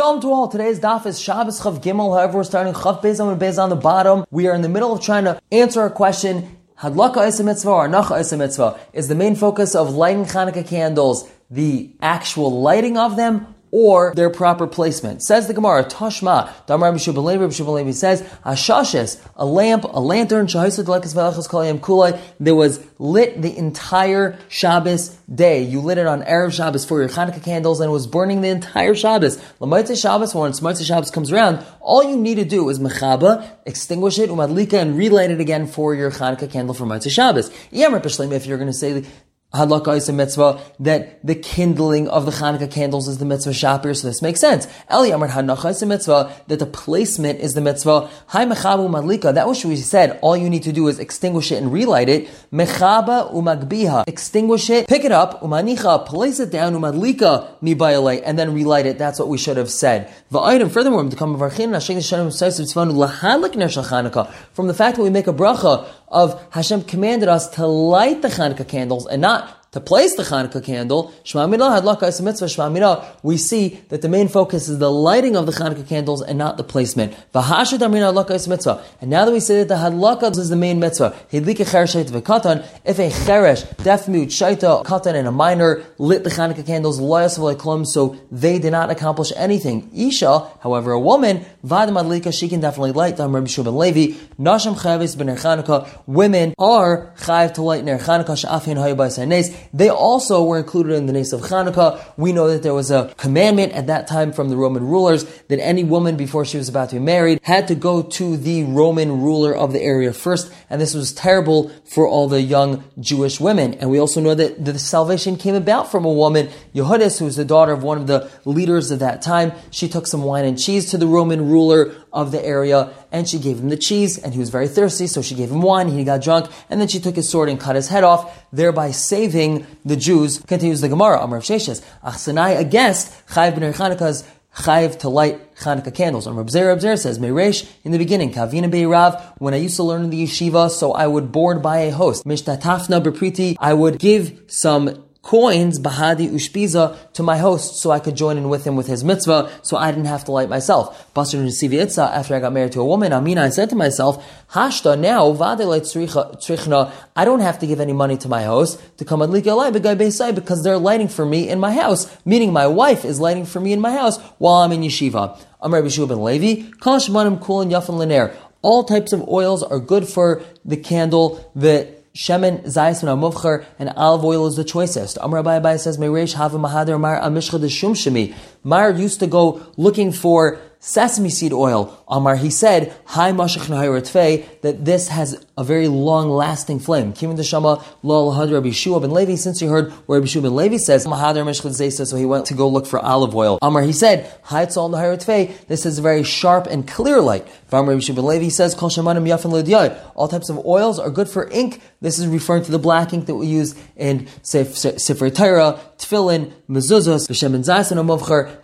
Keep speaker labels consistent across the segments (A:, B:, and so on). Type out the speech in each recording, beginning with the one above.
A: Shalom to all. Today's daf is Shabbos Chaf Gimel. However, we're starting Chaf Beis and Beis on the bottom. We are in the middle of trying to answer a question. Hadlaka is a mitzvah or Nacha is a mitzvah? Is the main focus of lighting Hanukkah candles the actual lighting of them or their proper placement. Says the Gemara, Tashma, Damar Bishubalevi says, Ashashes, a lamp, a lantern, there was lit the entire Shabbos day. You lit it on Erev Shabbos for your Hanukkah candles and it was burning the entire Shabbos. Lamaitze Shabbos, when Smaitze Shabbos comes around, all you need to do is mechaba, extinguish it, umadlika, and relight it again for your Hanukkah candle for Maitze Shabbos. If you're going to say Hadlaka is a mitzvah that the kindling of the Hanukkah candles is the mitzvah shapir, so this makes sense. Eli Amar Hanacha is a mitzvah that the placement is the mitzvah. Hi mechabu madlika. That was what we said. All you need to do is extinguish it and relight it. Mechaba umagbiha. Extinguish it, pick it up, umanicha, place it down, umadlika mibayale, and then relight it. That's what we should have said. Va'ayim. Furthermore, to come of our from the fact that we make a bracha of Hashem commanded us to light the Hanukkah candles and not to place the Hanukkah candle, Shema Hadlaka is a mitzvah, Shema we see that the main focus is the lighting of the Hanukkah candles and not the placement. V'hashad Amina Hadlaka is a mitzvah. And now that we say that the Hadlaka is the main mitzvah, if a Cheresh, deaf mute, Shaita, Katan, and a minor lit the Hanukkah candles, Loyas so they did not accomplish anything. Isha, however, a woman, Vadim Adlika, she can definitely light, Dam Rabbi Shubin Levi, Nasham Chavis Ben Hanukkah, women are Chayiv to light Ner Hanukkah, Sha'afin Hayabais Hanes, they also were included in the Nes of Hanukkah. We know that there was a commandment at that time from the Roman rulers that any woman before she was about to be married had to go to the Roman ruler of the area first, and this was terrible for all the young Jewish women. And we also know that the salvation came about from a woman, Yehudis, who was the daughter of one of the leaders of that time. She took some wine and cheese to the Roman ruler of the area, and she gave him the cheese, and he was very thirsty, so she gave him wine, he got drunk, and then she took his sword and cut his head off, thereby saving the Jews. Continues the Gemara, Amr of Sheshes. Achsanai, a guest, Chayv ben Chanukah's Chayv to light Chanukah candles. And Reb Zer, Zer says, Meresh, in the beginning, Kavina Rav, when I used to learn in the yeshiva, so I would board by a host. Mishtatafna Bepriti, I would give some coins, Bahadi Ushpiza, to my host so I could join in with him with his mitzvah so I didn't have to light myself. Basar Itza, after I got married to a woman, Amina, I said to myself, Hashta, now, Trichna, I don't have to give any money to my host to come and light, because they're lighting for me in my house, meaning my wife is lighting for me in my house while I'm in yeshiva. Amr Rabbi ben Levi, Kal Kulin Yafan Liner. All types of oils are good for the candle, the Shemen, Zayis, and Amuvchar, and olive oil is the choicest. Amr Abai says, Meresh Hava Mahadir Mar Amishcha de Shum Shemi. Mar used to go looking for sesame seed oil. Amar, he said, Hi Mashach that this has a very long lasting flame. Kim the Shama, Lal Had Rabbi Shua ben Levi, since he heard where Rabbi Shua ben Levi says, so he went to go look for olive oil. Amar, he said, Hi Tzal Nahiratve, this is a very sharp and clear light. Rabbi Shua ben Levi says, Kol Shemanim Yafin all types of oils are good for ink. This is referring to the black ink that we use in Sefer Torah, Tefillin, Mezuzos, Hashem and Zayas and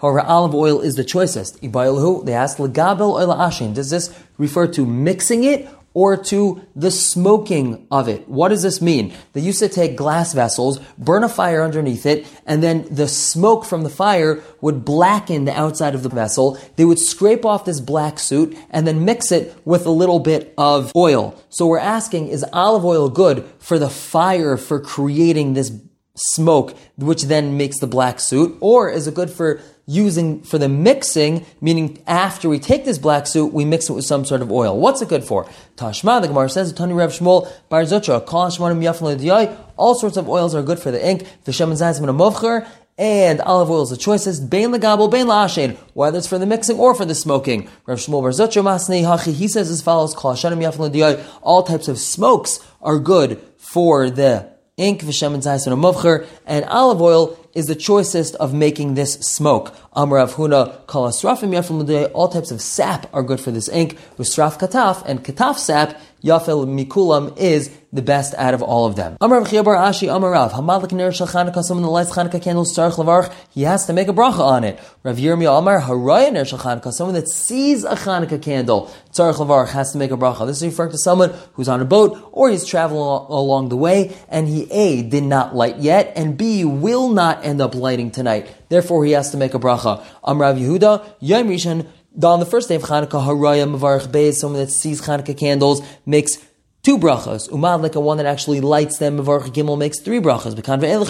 A: However, olive oil is the choicest. They asked, Legabel oil ashin. Does this refer to mixing it or to the smoking of it. What does this mean? They used to take glass vessels, burn a fire underneath it, and then the smoke from the fire would blacken the outside of the vessel. They would scrape off this black soot and then mix it with a little bit of oil. So we're asking, is olive oil good for the fire for creating this smoke, which then makes the black soot, or is it good for using for the mixing, meaning after we take this black suit, we mix it with some sort of oil. What's it good for? Tashma, the Gemara says, Tani Rev Shmuel, Bar Zutra, all sorts of oils are good for the ink, the Shemin Zayzim and olive oil is the choicest, Bain Legabel, Bain La'ashin, whether it's for the mixing or for the smoking. Rev Shmuel Bar Zutra Masni Hachi, he says as follows, all types of smokes are good for the ink, v'shemen zayis and and olive oil is the choicest of making this smoke. Amr Huna kalasrafim yafim all types of sap are good for this ink. With sraf kataf and kataf sap Yafel Mikulam is the best out of all of them. Amar Chiyabar Ashi Amarav Hamalik Ner Shal Chanukah. Someone that lights Chanukah candles Tzarich Lavarch. He has to make a bracha on it. Rav Yirmiyah Amar Haraya Ner Shal. Someone that sees a Chanukah candle Tzarich Lavarch has to make a bracha. This is referring to someone who's on a boat or he's traveling along the way and he a did not light yet and b will not end up lighting tonight. Therefore, he has to make a bracha. Amrav Yehuda Yom Rishon on the first day of Chanukah, Haraya Mavarach Beis, someone that sees Chanukah candles, makes two brachas. Umadlik, a one that actually lights them, Mavarach Gimel makes three brachas.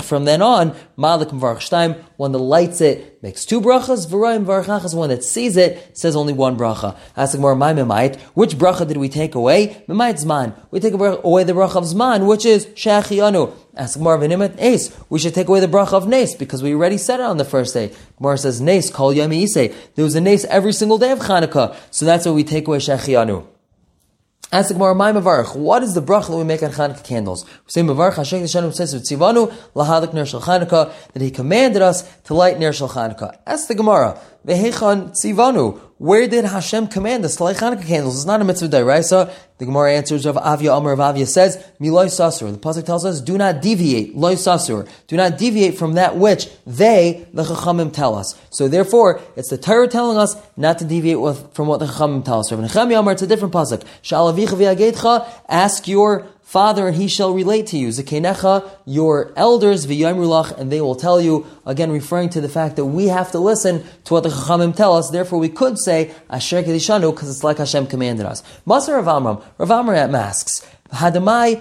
A: From then on, Madlik Mavarach Shtaim, one that lights it makes two brachas. Varayim Mavarach Achas, one that sees it, says only one bracha. Ask the Gemara, my Memait, which bracha did we take away? Memait Zman. We take away the bracha of Zman, which is Shehecheyanu. Ask Gemara v'nimet Ace. We should take away the bracha of Nace because we already said it on the first day. Gemara says Nace, call Yami Isay. There was a Nace every single day of Chanukah, so that's why we take away Shehecheyanu. Ask the Gemara, my Mavarach, what is the bracha that we make on Chanukah candles? We say Mavarach Hashem says Tzivanu lehadlik ner shel Chanukah that He commanded us to light ner shel Chanukah. Ask the Gemara, vehechan tzivanu. Where did Hashem command us to light Chanukah candles? It's not a mitzvah deraisa. The Gemara answers Rav Avia Amar Rav Avia says, Miloy Sasur. The Pasuk tells us, do not deviate, Loy Sasur. Do not deviate from that which they, the Chachamim, tell us. So therefore, it's the Torah telling us not to deviate with, from what the Chachamim tell us. Rav Nechemia Amar, it's a different Pasuk. Ask your father, and he shall relate to you. Zekenecha, your elders, v'yamrulach, and they will tell you, again referring to the fact that we have to listen to what the Chachamim tell us, therefore we could say, Asher Kedishanu, because it's like Hashem commanded us. Masar Rav Amram, Rav Amram asks, Hadamai,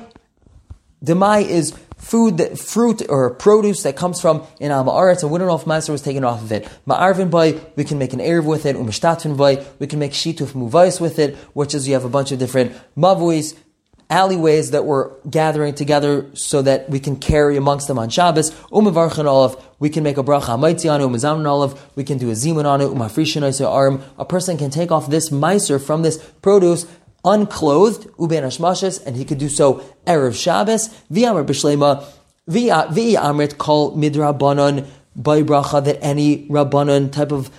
A: Demai is food, that, fruit or produce that comes from in Ma'aretz, and we don't know if Maser was taken off of it. Ma'arvin boy, we can make an Erev with it, Umishtatvin boy, we can make Shituf Muvais with it, which is you have a bunch of different Mavuis, alleyways that we're gathering together so that we can carry amongst them on Shabbos. Umavarchan olive, we can make a bracha amaitzianu, umazaman olive, we can do a zimun on it, umafrishin arm. A person can take off this miser from this produce unclothed, uben ashmashes, and he could do so erev Shabbos. V'amar b'shlema, v'amrit kol midrabanon by bracha that any rabbanon type of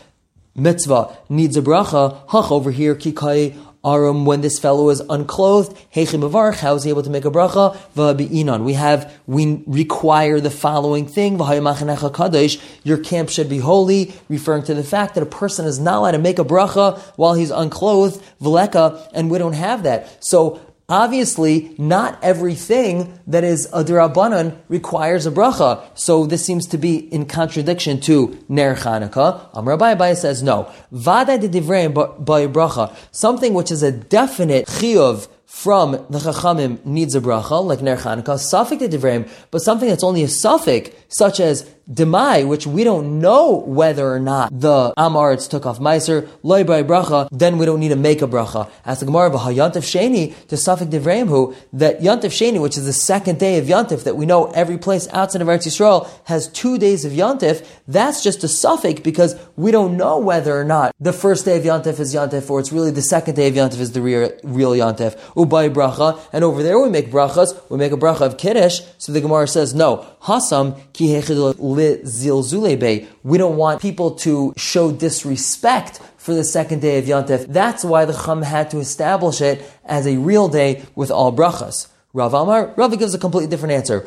A: mitzvah needs a bracha. Hach over here, kikai Arum, when this fellow is unclothed, Heichim Avarch, how is he able to make a bracha? V'abi'inan. We have, we require the following thing, Kadosh, your camp should be holy, referring to the fact that a person is not allowed to make a bracha while he's unclothed, V'leka, and we don't have that. So, Obviously, not everything that is a derabanan requires a bracha. So this seems to be in contradiction to Ner Chanukah. Amr Abai says no. Vada de divrei by bracha. Something which is a definite chiyuv from the Chachamim needs a bracha, like Ner Chanukah, suffix de divrei, but something that's only a suffix, such as demai, which we don't know whether or not the Amaritz took off Meiser, loy by bracha, then we don't need to make a bracha. As the Gemara Yantif Sheni to Safik Devreimhu, that Yantif Sheni, which is the second day of Yantif, that we know every place outside of Eretz Yisrael has two days of Yantif, that's just a suffix because we don't know whether or not the first day of Yantif is Yantif or it's really the second day of Yantif is the real, real Yantif. Ubay bracha, and over there we make brachas, we make a bracha of Kiddush, so the Gemara says, no, Hasam ki we don't want people to show disrespect for the second day of Yontif. That's why the Chum had to establish it as a real day with all brachas. Rav Amar, Rav gives a completely different answer.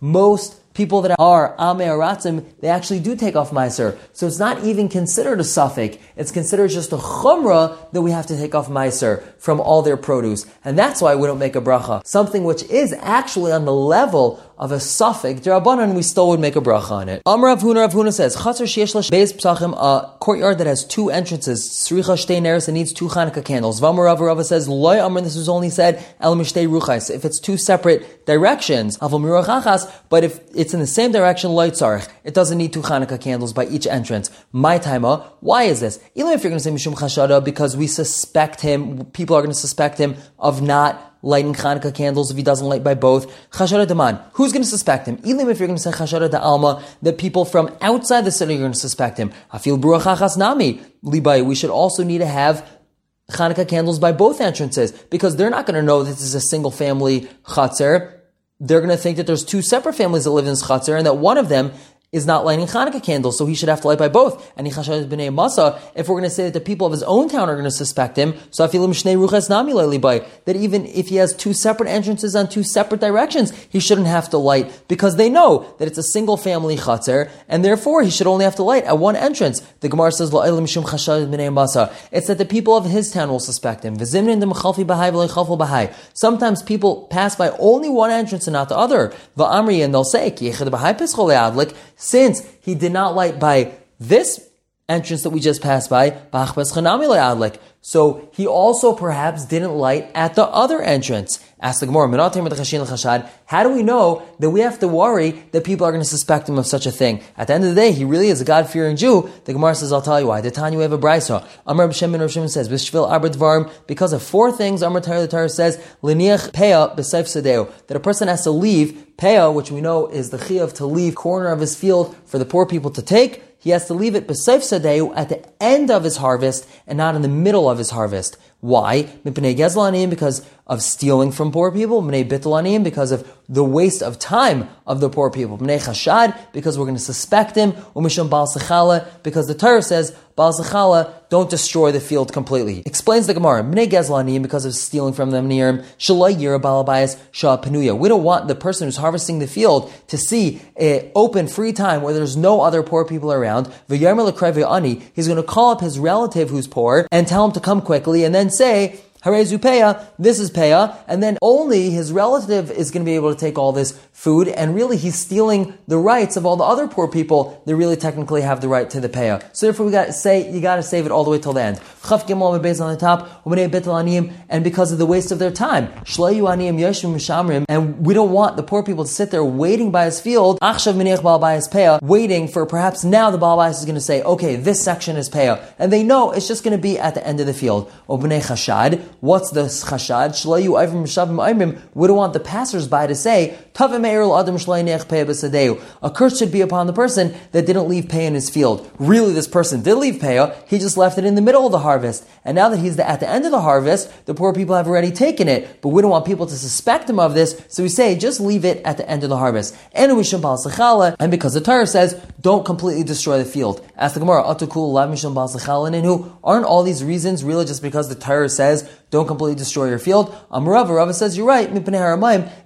A: Most people that are Ame Aratzim, they actually do take off Meiser. So it's not even considered a suffix. It's considered just a chumrah that we have to take off Meiser from all their produce. And that's why we don't make a bracha. Something which is actually on the level of a suffix, Derabanan, we still would make a bracha on it. Amr Rav Huna, Rav Huna says, Chatzar Sheyesh Beis Psachim, a courtyard that has two entrances, Sricha Shtei Neres, and needs two Chanukah candles. Vamar Rav Rava says, Loy Amr, this was only said, El Mishtei Ruchais. If it's two separate directions, but if it's in the same direction, Loy Tzarech, it doesn't need two Chanukah candles by each entrance. My timer, why is this? Even if you're going to say Mishum Chashada, because we suspect him, people are going to suspect him of not lighting Chanukah candles if he doesn't light by both. Chashara Daman. Who's going to suspect him? Even if you're going to say Chashara da Alma, that people from outside the city are going to suspect him. Afil Bruachachas Nami. Libai. We should also need to have Chanukah candles by both entrances because they're not going to know this is a single family Chatzar. They're going to think that there's two separate families that live in this Chatzar and that one of them is not lighting Hanukkah candles, so he should have to light by both. And b'nei masa, if we're going to say that the people of his own town are going to suspect him, so afilim shnei that even if he has two separate entrances on two separate directions, he shouldn't have to light because they know that it's a single family chatzar, and therefore he should only have to light at one entrance. The Gemara says, It's that the people of his town will suspect him. Sometimes people pass by only one entrance and not the other. And they'll say, since he did not light by this entrance that we just passed by, so he also perhaps didn't light at the other entrance. Ask the Gemara, how do we know that we have to worry that people are going to suspect him of such a thing? At the end of the day, he really is a God-fearing Jew. The Gemara says, I'll tell you why. The Tanya we have a brisa. Amr B'Shem and Shimon says, because of four things, Amr the Torah says, that a person has to leave Peah, which we know is the Chiyav to leave corner of his field for the poor people to take, he has to leave it b'seif sadeu at the end of his harvest and not in the middle of his harvest. Why? Because of stealing from poor people. Because of the waste of time of the poor people. Because we're going to suspect him. Because the Torah says, don't destroy the field completely. Explains the Gemara, because of stealing from them near him. We don't want the person who's harvesting the field to see an open, free time where there's no other poor people around. ani, He's going to call up his relative who's poor and tell him to come quickly and then say, Harezu peya, this is peya, and then only his relative is going to be able to take all this food, and really he's stealing the rights of all the other poor people that really technically have the right to the peya. So therefore we got to say, you got to save it all the way till the end. Chaf gimel on the top, and because of the waste of their time. And we don't want the poor people to sit there waiting by his field, waiting for perhaps now the Baal is going to say, okay, this section is peya. And they know it's just going to be at the end of the field. What's the chashad? We don't want the passersby to say, a curse should be upon the person that didn't leave pay in his field. Really, this person did leave pay, he just left it in the middle of the harvest. And now that he's at the end of the harvest, the poor people have already taken it, but we don't want people to suspect him of this, so we say, just leave it at the end of the harvest. And because the Torah says, don't completely destroy the field. Ask the Gemara, aren't all these reasons really just because the Torah says, don't completely destroy your field. Amrava, Rava says, you're right,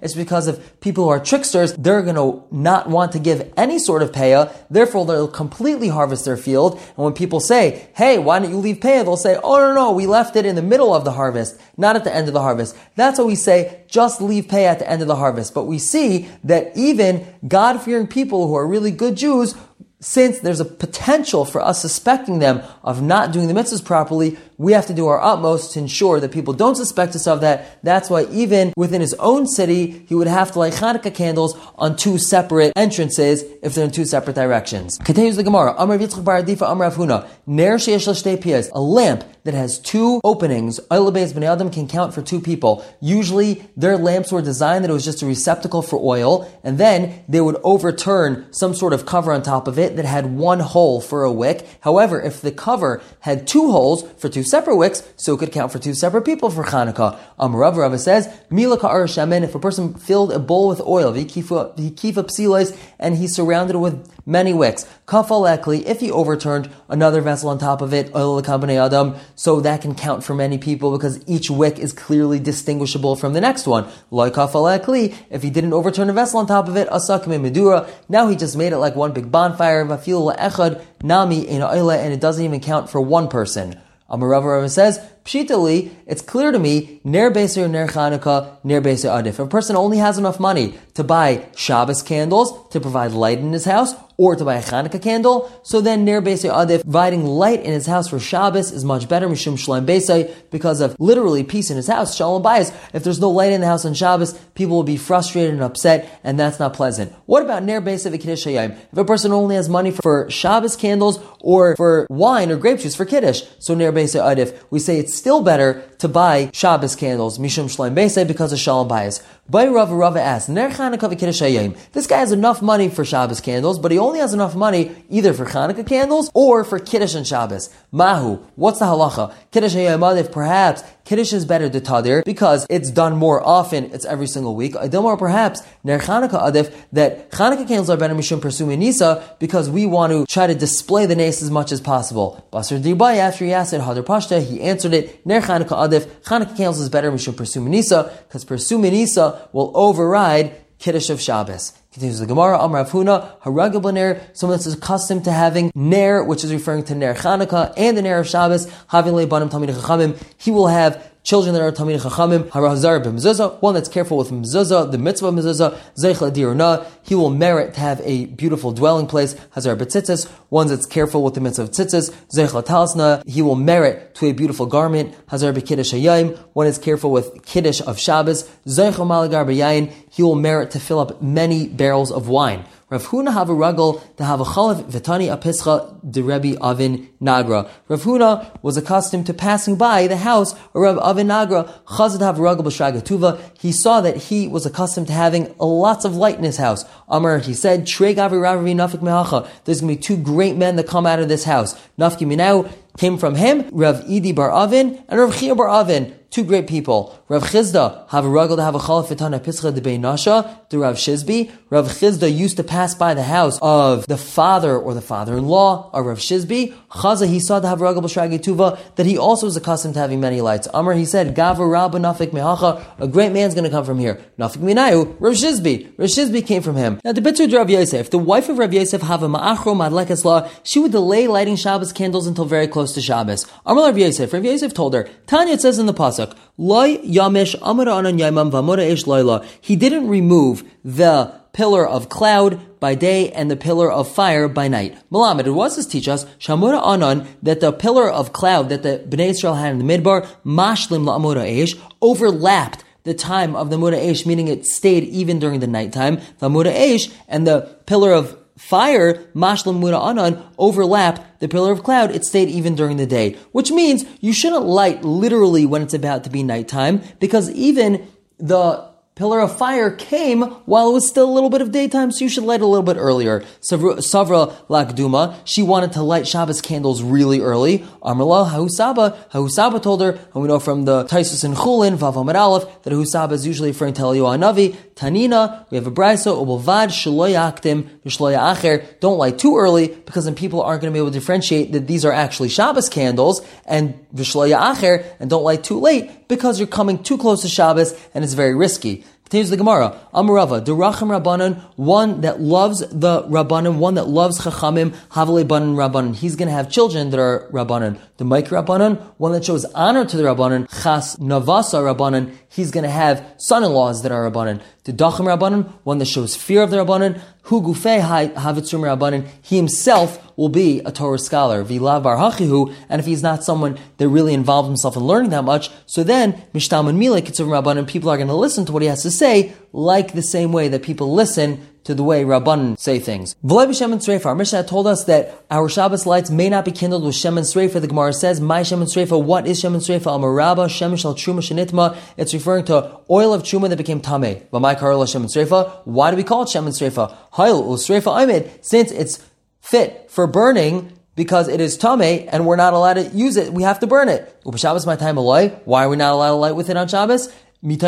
A: it's because of people who are tricksters, they're going to not want to give any sort of payah, therefore they'll completely harvest their field. And when people say, hey, why don't you leave payah? They'll say, oh no, no, we left it in the middle of the harvest, not at the end of the harvest. That's what we say, just leave pay at the end of the harvest. But we see that even God-fearing people who are really good Jews since there's a potential for us suspecting them of not doing the mitzvahs properly, we have to do our utmost to ensure that people don't suspect us of that. That's why even within his own city, he would have to light Hanukkah candles on two separate entrances if they're in two separate directions. Continues the Gemara. Amar Bar Adifa Amar Avhuna. Ner a lamp that has two openings. Oilabez Bnei Adam can count for two people. Usually, their lamps were designed that it was just a receptacle for oil, and then they would overturn some sort of cover on top of it that had one hole for a wick. However, if the cover had two holes for two separate wicks, so it could count for two separate people for Hanukkah. Um, Rav Rava says, Mila ka'ar if a person filled a bowl with oil, v'kifa psilos, and he surrounded it with many wicks. Kafal ekli, if he overturned another vessel on top of it, oil adam, so that can count for many people because each wick is clearly distinguishable from the next one. Like kafal ekli, if he didn't overturn a vessel on top of it, asak medura, now he just made it like one big bonfire, vafil echad, nami in and it doesn't even count for one person. Amarava says, Pshitali, it's clear to me, Ner Beser Ner Chanukah, Ner Beser Adif. If a person only has enough money to buy Shabbos candles to provide light in his house, or to buy a Hanukkah candle, so then Ner Beisai Adif, providing light in his house for Shabbos is much better, Mishum Shalom Beisai, because of literally peace in his house, Shalom Bayis. If there's no light in the house on Shabbos, people will be frustrated and upset, and that's not pleasant. What about Ner Beisai V'Kiddush If a person only has money for Shabbos candles, or for wine or grape juice for Kiddush, so Ner Beisai Adif, we say it's still better to buy Shabbos candles, Mishum Shalom Beisai, eh, because of Shalom Bayis. By Rava Rava asked, Ner Chanukah. This guy has enough money for Shabbos candles, but he only has enough money either for Chanukah candles or for Kiddush and Shabbos. Mahu, what's the halacha? Kiddush Hayom perhaps Kiddush is better to Tadir because it's done more often, it's every single week. Idilmar perhaps Ner Chanukah Adif that Chanukah candles are better Mishum Persumi Nisa because we want to try to display the nace as much as possible. Basar Dibai, after he asked it, Hadar Pashta, he answered it, Ner Chanukah Adif, Chanukah candles is better Mishum Persumi Nisa because Persumi Nisa will override Kiddush of Shabbos. Continues the Gemara, Amr Avhuna, someone that's accustomed to having Ner, which is referring to Ner Chanukah, and the Ner of Shabbos, having Leibanim Talmid Chachamim, he will have children that are Talmid Chachamim, Harazar b'mezuzah, one that's careful with mezuzah, the mitzvah mezuzah, Zeich na, he will merit to have a beautiful dwelling place, Hazar b'tzitzis, one that's careful with the mitzvah of tzitzis, Zeich talsna, he will merit to a beautiful garment, Hazar b'kiddush hayayim, one is careful with kiddush of Shabbos, Zeich malagar b'yayin, he will merit to fill up many barrels of wine. Rav Huna have a ruggle to have a chalav v'tani apischa de Rebbe Avin Nagra. Rav Huna was accustomed to passing by the house of Rebbe Avin Nagra. Chazad have a ruggle b'shraga He saw that he was accustomed to having lots of light in his house. Amar, he said, Trey gavi ravi nafik mehacha. There's going to be two great men that come out of this house. Nafki minau came from him, Rav Idi bar Avin and Rav Chia bar Avin two great people. Rav Chisda have a ruggle to have a chalafitana pischa de Nasha to Rav Shizbi. Rav Chisda used to pass by the house of the father or the father-in-law of Rav Shizbi. Chaza he saw the b'shragi tuva that he also was accustomed to having many lights. Amr he said Gava Rabba Nafik Mehacha a great man's going to come from here. Nafik Minayu Rav Shizbi. Rav Shizbi came from him. Now the bitter Rav Yosef, the wife of Rav Yosef have a ma'achro madlekas law. She would delay lighting Shabbos candles until very close to Shabbos. Amr Rav Yosef. Rav Yosef told her. Tanya it says in the pasuk. Loy yamesh amara anan yaimam v'amora ish loyla. He didn't remove the pillar of cloud by day and the pillar of fire by night. Malamed, it was to teach us, Shamura Anan, that the pillar of cloud that the Bnei Israel had in the Midbar, Mashlim La'amura Eish, overlapped the time of the Mura Eish, meaning it stayed even during the nighttime. The Mura Eish and the pillar of fire, Mashlim muda anan, overlap the pillar of cloud, it stayed even during the day. Which means you shouldn't light literally when it's about to be nighttime, because even the pillar of fire came while it was still a little bit of daytime, so you should light a little bit earlier. Savra Lakduma, she wanted to light Shabbos candles really early. Amrla Hahusaba, Hahusaba told her, and we know from the Taisus and Chulin, Vav Aleph, that Hahusaba is usually referring to Eliyahu Navi. Tanina, we have a brisa, Ubulvad, Shaloyaktim, Acher. Don't light too early, because then people aren't going to be able to differentiate that these are actually Shabbos candles, and vishloya Acher, and don't light too late, because you're coming too close to Shabbos, and it's very risky. Continues the Gemara. Amurava, Durachim Rabbanan, one that loves the Rabbanan, one that loves Chachamim, Havale Banan Rabbanan. He's going to have children that are Rabbanan. The Mike Rabbanan, one that shows honor to the Rabbanan, Chas Navasa Rabbanan. He's going to have son-in-laws that are Rabbanan. The Dachim Rabbanan, one that shows fear of the Rabbanan. Hu Gufei Havitzum Rabbanan. He himself will be a Torah scholar. Vilav Bar Hachihu. And if he's not someone that really involved himself in learning that much, so then Mishtam and Milek Kitzur Rabbanan, people are going to listen to what he has to say, like the same way that people listen to the way Rabban say things. V'lei b'shem and Sreifa. Our Mishnah told us that our Shabbos lights may not be kindled with Shem and Sreifa. The Gemara says, My Shem and Sreifa, what is Shem and Sreifa? Amarabba, Shem shal Truma Shenitma. It's referring to oil of Truma that became Tameh. V'mai Karla Shem and Sreifa. Why do we call it Shem and Sreifa? Hail Sreifa Aimid. Since it's fit for burning, because it is tame and we're not allowed to use it. We have to burn it. Shabbos my time alay. Why are we not allowed to light with it on Shabbos? since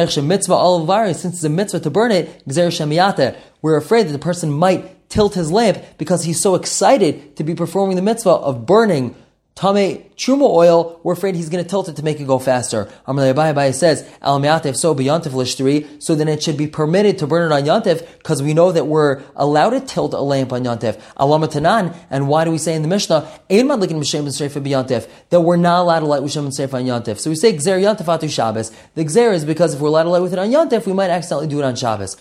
A: it's a mitzvah to burn it, we're afraid that the person might tilt his lamp because he's so excited to be performing the mitzvah of burning Tame Truma oil, we're afraid he's going to tilt it to make it go faster. Amalei Abaye says, Al Miatev so b'yantiv lishtri, so then it should be permitted to burn it on yantiv, because we know that we're allowed to tilt a lamp on yantiv. Alamatanan, and why do we say in the Mishnah, Ein madlikin m'shem and sreifa b'yantiv, that we're not allowed to light with shem and sreifa on yantiv. So we say gzer yantiv atu Shabbos. The gzer is because if we're allowed to light with it on yantiv, we might accidentally do it on Shabbos.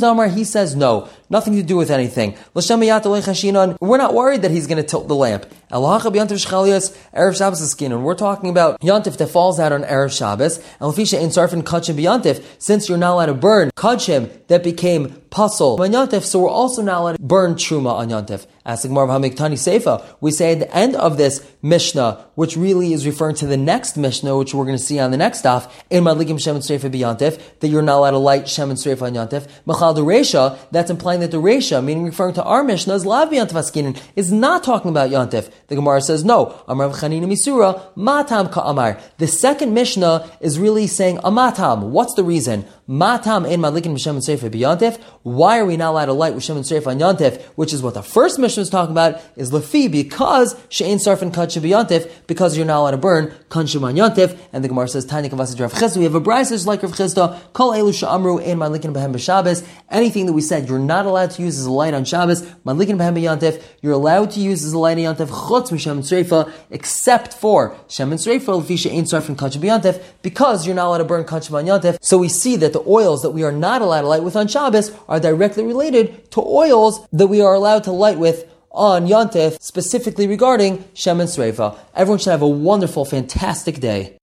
A: Damar, he says no, nothing to do with anything. We're not worried that he's going to tilt the lamp. Erev Shabbos skin, and we're talking about Yantif that falls out on Erev Shabbos, and Lafisha in Sarfin Kachim Yantif, since you're not allowed to burn Kachim that became puzzle on Yontif, so we're also not allowed to burn truma on Yontif. As the Gemara of Hamiktani Seifa, we say at the end of this Mishnah, which really is referring to the next Mishnah, which we're going to see on the next daf, in Madlikim Shem and Sreifa B'Yantif, that you're not allowed to light Shem and Sreifa on Yantif. Machal Resha, that's implying that the Resha, meaning referring to our Mishnah, is Lav Yantif Askinin, is not talking about Yantif. The Gemara says, no, Amar Chanina Misura, Matam Ka Amar. The second Mishnah is really saying Amatam. What's the reason? Matam in Madlikim Shem and Sreifa B'Yantif. Why are we not allowed to light with Shem and Sreifa on Yantif, which is what the first Mishnah is talking about, is Lafi, because She'ain Sarfin Kadsha B'Yantif, because you're not allowed to burn Kanshim on Yantif, and the Gemara says, Tanya Kavasa Rav Chisda, we have a brisa like Rav Chisda, Kol Elu Sha'amru in Madlikin Behem B'Shabbos, anything that we said you're not allowed to use as a light on Shabbos, Madlikin Behem B'Yantif, you're allowed to use as a light on Yantif, Chutz Mishem and Sreifa, except for Shem and Sreifa, Lafi She'ain Sarfin Kadsha B'Yantif, because you're not allowed to burn Kanshim on Yantif. So we see that the oils that we are not allowed to light with on Shabbos are directly related to oils that we are allowed to light with on Yontif, specifically regarding Shem and Sreifa. Everyone should have a wonderful, fantastic day.